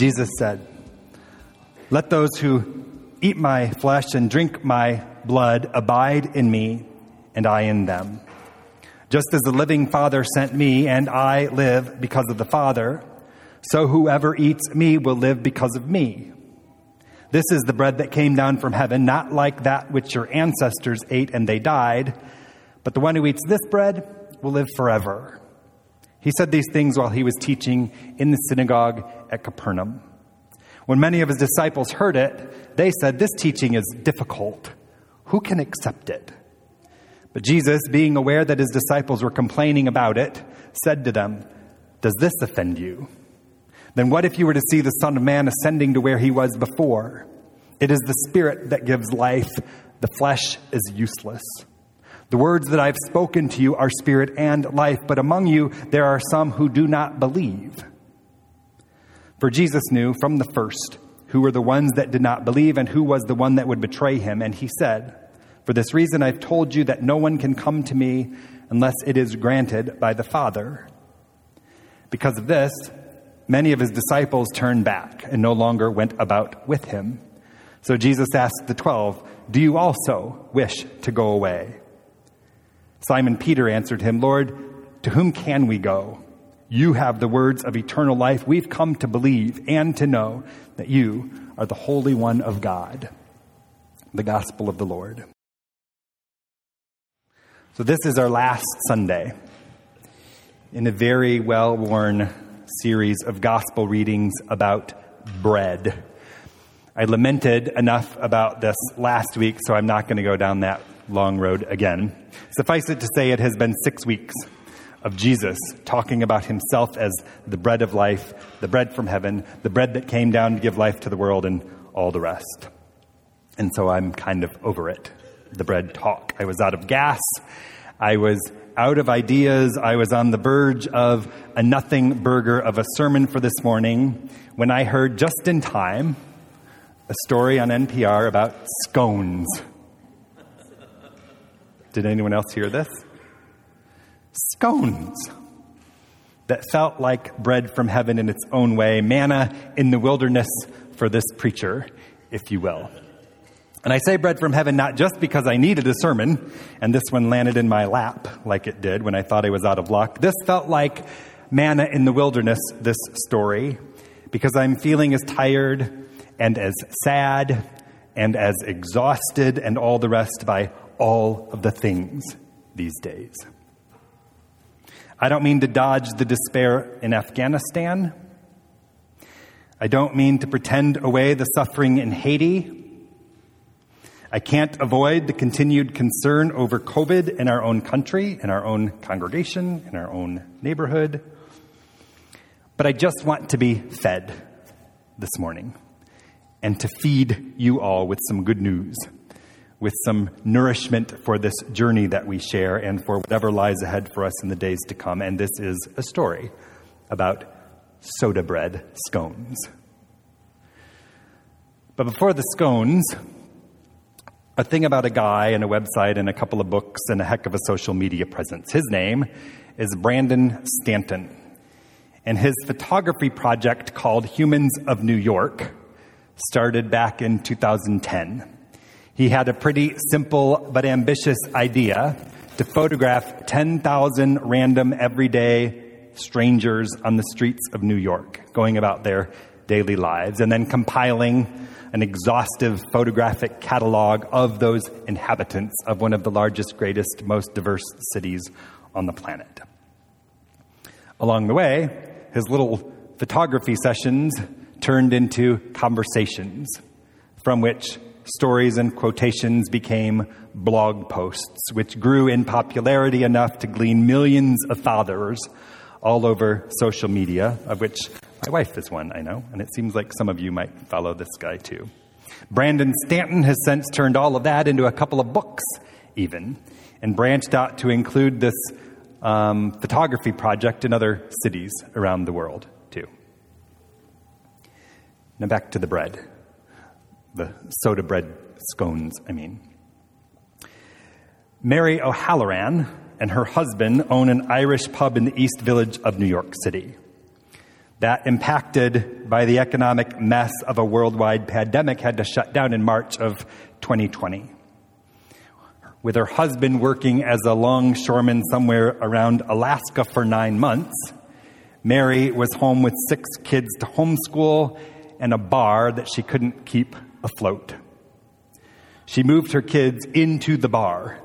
Jesus said, Let those who eat my flesh and drink my blood abide in me, and I in them. Just as the living Father sent me, and I live because of the Father, so whoever eats me will live because of me. This is the bread that came down from heaven, not like that which your ancestors ate and they died, but the one who eats this bread will live forever. He said these things while he was teaching in the synagogue at Capernaum. When many of his disciples heard it, they said, This teaching is difficult. Who can accept it? But Jesus, being aware that his disciples were complaining about it, said to them, Does this offend you? Then what if you were to see the Son of Man ascending to where he was before? It is the Spirit that gives life, the flesh is useless. The words that I've spoken to you are spirit and life, but among you there are some who do not believe. For Jesus knew from the first who were the ones that did not believe and who was the one that would betray him, and he said, For this reason I've told you that no one can come to me unless it is granted by the Father. Because of this, many of his disciples turned back and no longer went about with him. So Jesus asked the twelve, Do you also wish to go away? Simon Peter answered him, Lord, to whom can we go? You have the words of eternal life. We've come to believe and to know that you are the Holy One of God. The Gospel of the Lord. So, this is our last Sunday in a very well worn series of gospel readings about bread. I lamented enough about this last week, so I'm not going to go down that long road again. Suffice it to say, it has been six weeks of Jesus talking about himself as the bread of life, the bread from heaven, the bread that came down to give life to the world, and all the rest. And so I'm kind of over it. The bread talk. I was out of gas. I was out of ideas. I was on the verge of a nothing burger of a sermon for this morning when I heard just in time a story on NPR about scones. Did anyone else hear this? Scones that felt like bread from heaven in its own way, manna in the wilderness for this preacher, if you will. And I say bread from heaven not just because I needed a sermon, and this one landed in my lap like it did when I thought I was out of luck. This felt like manna in the wilderness, this story, because I'm feeling as tired and as sad and as exhausted and all the rest by all of the things these days. I don't mean to dodge the despair in Afghanistan. I don't mean to pretend away the suffering in Haiti. I can't avoid the continued concern over COVID in our own country, in our own congregation, in our own neighborhood. But I just want to be fed this morning and to feed you all with some good news with some nourishment for this journey that we share and for whatever lies ahead for us in the days to come. And this is a story about soda bread scones. But before the scones, a thing about a guy and a website and a couple of books and a heck of a social media presence. His name is Brandon Stanton. And his photography project called Humans of New York started back in 2010. He had a pretty simple but ambitious idea to photograph 10,000 random everyday strangers on the streets of New York, going about their daily lives, and then compiling an exhaustive photographic catalog of those inhabitants of one of the largest, greatest, most diverse cities on the planet. Along the way, his little photography sessions turned into conversations from which stories and quotations became blog posts, which grew in popularity enough to glean millions of followers all over social media, of which my wife is one, I know, and it seems like some of you might follow this guy too. Brandon Stanton has since turned all of that into a couple of books, even, and branched out to include this um, photography project in other cities around the world, too. Now back to the bread the soda bread scones, I mean. Mary O'Halloran and her husband own an Irish pub in the East Village of New York City. that impacted by the economic mess of a worldwide pandemic had to shut down in March of 2020. With her husband working as a longshoreman somewhere around Alaska for nine months, Mary was home with six kids to homeschool and a bar that she couldn't keep afloat. She moved her kids into the bar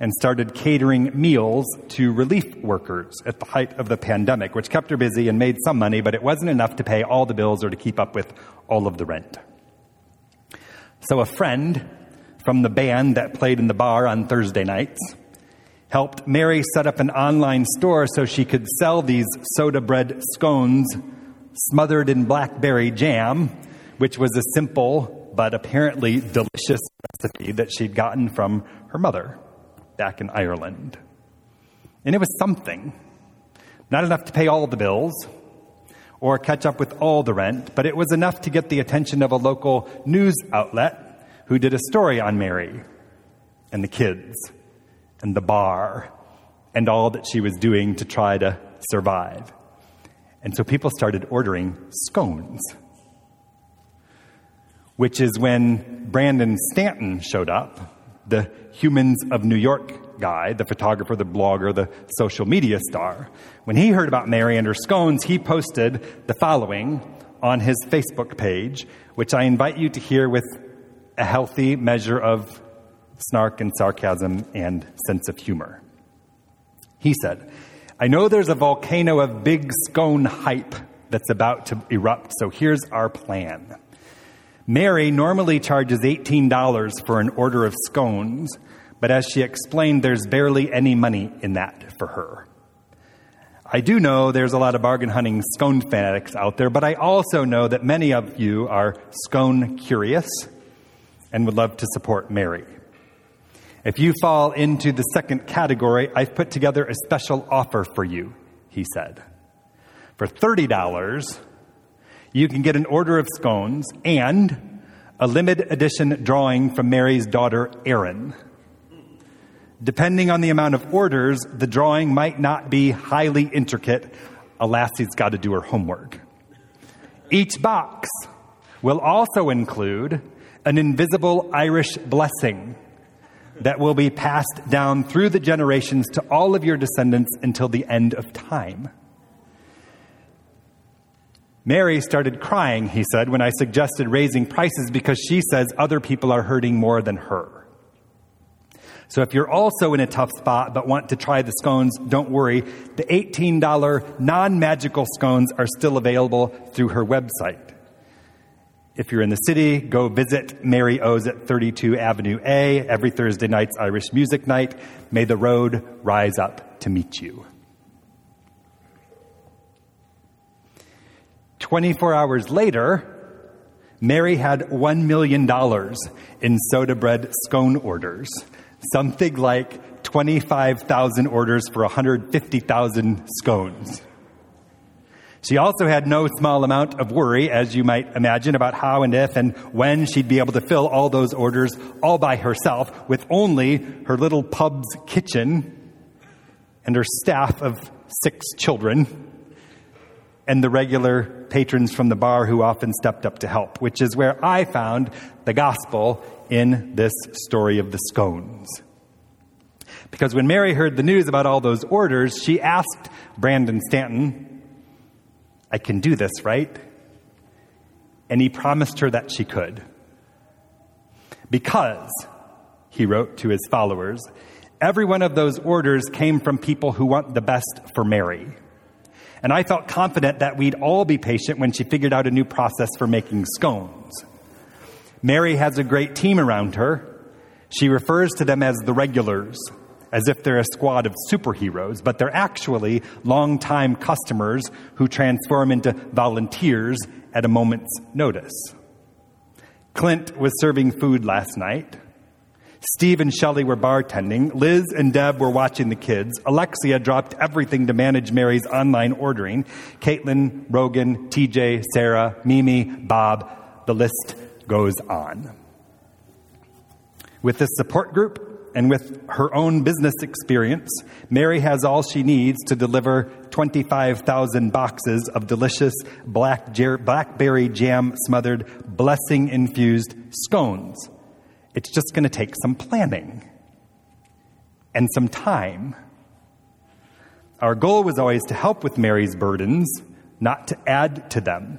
and started catering meals to relief workers at the height of the pandemic, which kept her busy and made some money, but it wasn't enough to pay all the bills or to keep up with all of the rent. So a friend from the band that played in the bar on Thursday nights helped Mary set up an online store so she could sell these soda bread scones smothered in blackberry jam, which was a simple but apparently delicious recipe that she'd gotten from her mother back in Ireland. And it was something. Not enough to pay all the bills or catch up with all the rent, but it was enough to get the attention of a local news outlet who did a story on Mary and the kids and the bar and all that she was doing to try to survive. And so people started ordering scones, which is when Brandon Stanton showed up the Humans of New York guy, the photographer, the blogger, the social media star. When he heard about Mary and her scones, he posted the following on his Facebook page, which I invite you to hear with a healthy measure of snark and sarcasm and sense of humor. He said, I know there's a volcano of big scone hype that's about to erupt, so here's our plan. Mary normally charges $18 for an order of scones, but as she explained, there's barely any money in that for her. I do know there's a lot of bargain hunting scone fanatics out there, but I also know that many of you are scone curious and would love to support Mary. If you fall into the second category, I've put together a special offer for you, he said. For $30, you can get an order of scones and a limited edition drawing from Mary's daughter, Erin. Depending on the amount of orders, the drawing might not be highly intricate. A lassie's got to do her homework. Each box will also include an invisible Irish blessing that will be passed down through the generations to all of your descendants until the end of time. Mary started crying, he said, when I suggested raising prices because she says other people are hurting more than her. So if you're also in a tough spot but want to try the scones, don't worry. The $18 non magical scones are still available through her website. If you're in the city, go visit Mary O's at 32 Avenue A every Thursday night's Irish Music Night. May the road rise up to meet you. 24 hours later, Mary had $1 million in soda bread scone orders, something like 25,000 orders for 150,000 scones. She also had no small amount of worry, as you might imagine, about how and if and when she'd be able to fill all those orders all by herself with only her little pub's kitchen and her staff of six children and the regular patrons from the bar who often stepped up to help, which is where I found the gospel in this story of the scones. Because when Mary heard the news about all those orders, she asked Brandon Stanton, I can do this, right? And he promised her that she could. Because, he wrote to his followers, every one of those orders came from people who want the best for Mary. And I felt confident that we'd all be patient when she figured out a new process for making scones. Mary has a great team around her. She refers to them as the regulars, as if they're a squad of superheroes, but they're actually longtime customers who transform into volunteers at a moment's notice. Clint was serving food last night. Steve and Shelley were bartending. Liz and Deb were watching the kids. Alexia dropped everything to manage Mary's online ordering. Caitlin, Rogan, TJ, Sarah, Mimi, Bob, the list goes on. With this support group and with her own business experience, Mary has all she needs to deliver 25,000 boxes of delicious black ger- blackberry jam smothered, blessing infused scones. It's just going to take some planning and some time. Our goal was always to help with Mary's burdens, not to add to them.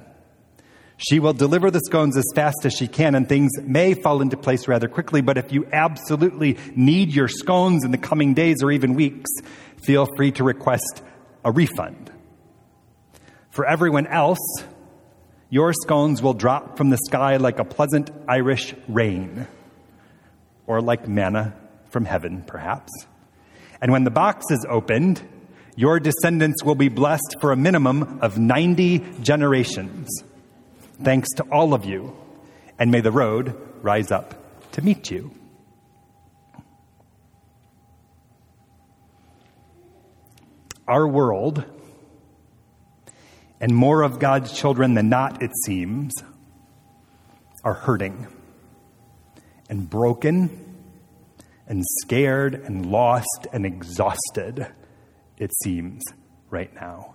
She will deliver the scones as fast as she can, and things may fall into place rather quickly. But if you absolutely need your scones in the coming days or even weeks, feel free to request a refund. For everyone else, your scones will drop from the sky like a pleasant Irish rain, or like manna from heaven, perhaps. And when the box is opened, your descendants will be blessed for a minimum of 90 generations. Thanks to all of you, and may the road rise up to meet you. Our world, and more of God's children than not, it seems, are hurting and broken and scared and lost and exhausted, it seems, right now.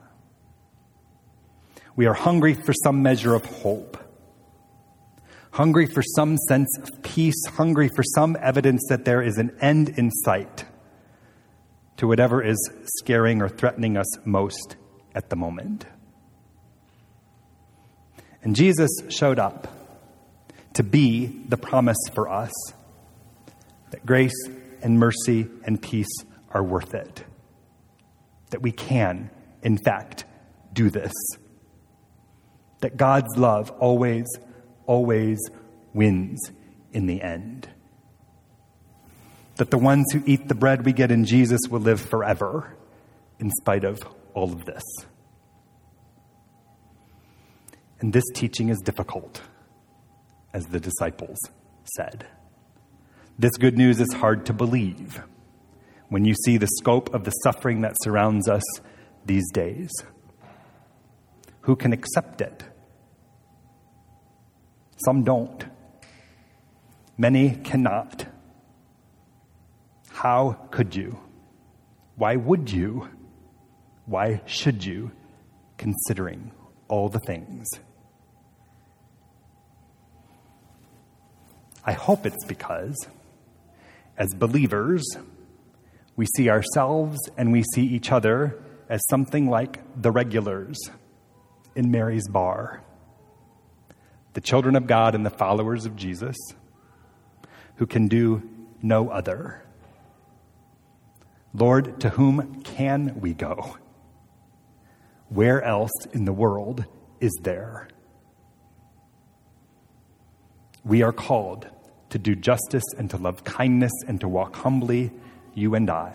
We are hungry for some measure of hope, hungry for some sense of peace, hungry for some evidence that there is an end in sight to whatever is scaring or threatening us most at the moment. And Jesus showed up to be the promise for us that grace and mercy and peace are worth it. That we can, in fact, do this that God's love always, always wins in the end. That the ones who eat the bread we get in Jesus will live forever in spite of all of this. And this teaching is difficult, as the disciples said. This good news is hard to believe when you see the scope of the suffering that surrounds us these days. Who can accept it? Some don't. Many cannot. How could you? Why would you? Why should you, considering all the things? I hope it's because, as believers, we see ourselves and we see each other as something like the regulars in Mary's bar the children of God and the followers of Jesus, who can do no other. Lord, to whom can we go? Where else in the world is there? We are called to do justice and to love kindness and to walk humbly, you and I.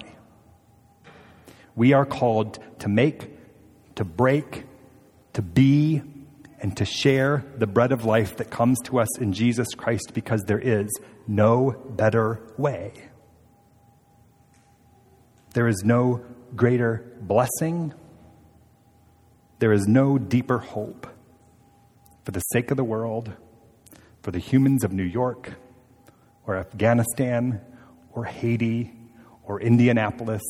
We are called to make, to break, to be, and to share the bread of life that comes to us in Jesus Christ because there is no better way. There is no greater blessing. There is no deeper hope for the sake of the world, for the humans of New York or Afghanistan or Haiti or Indianapolis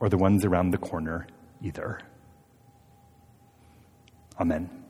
or the ones around the corner either. Amen.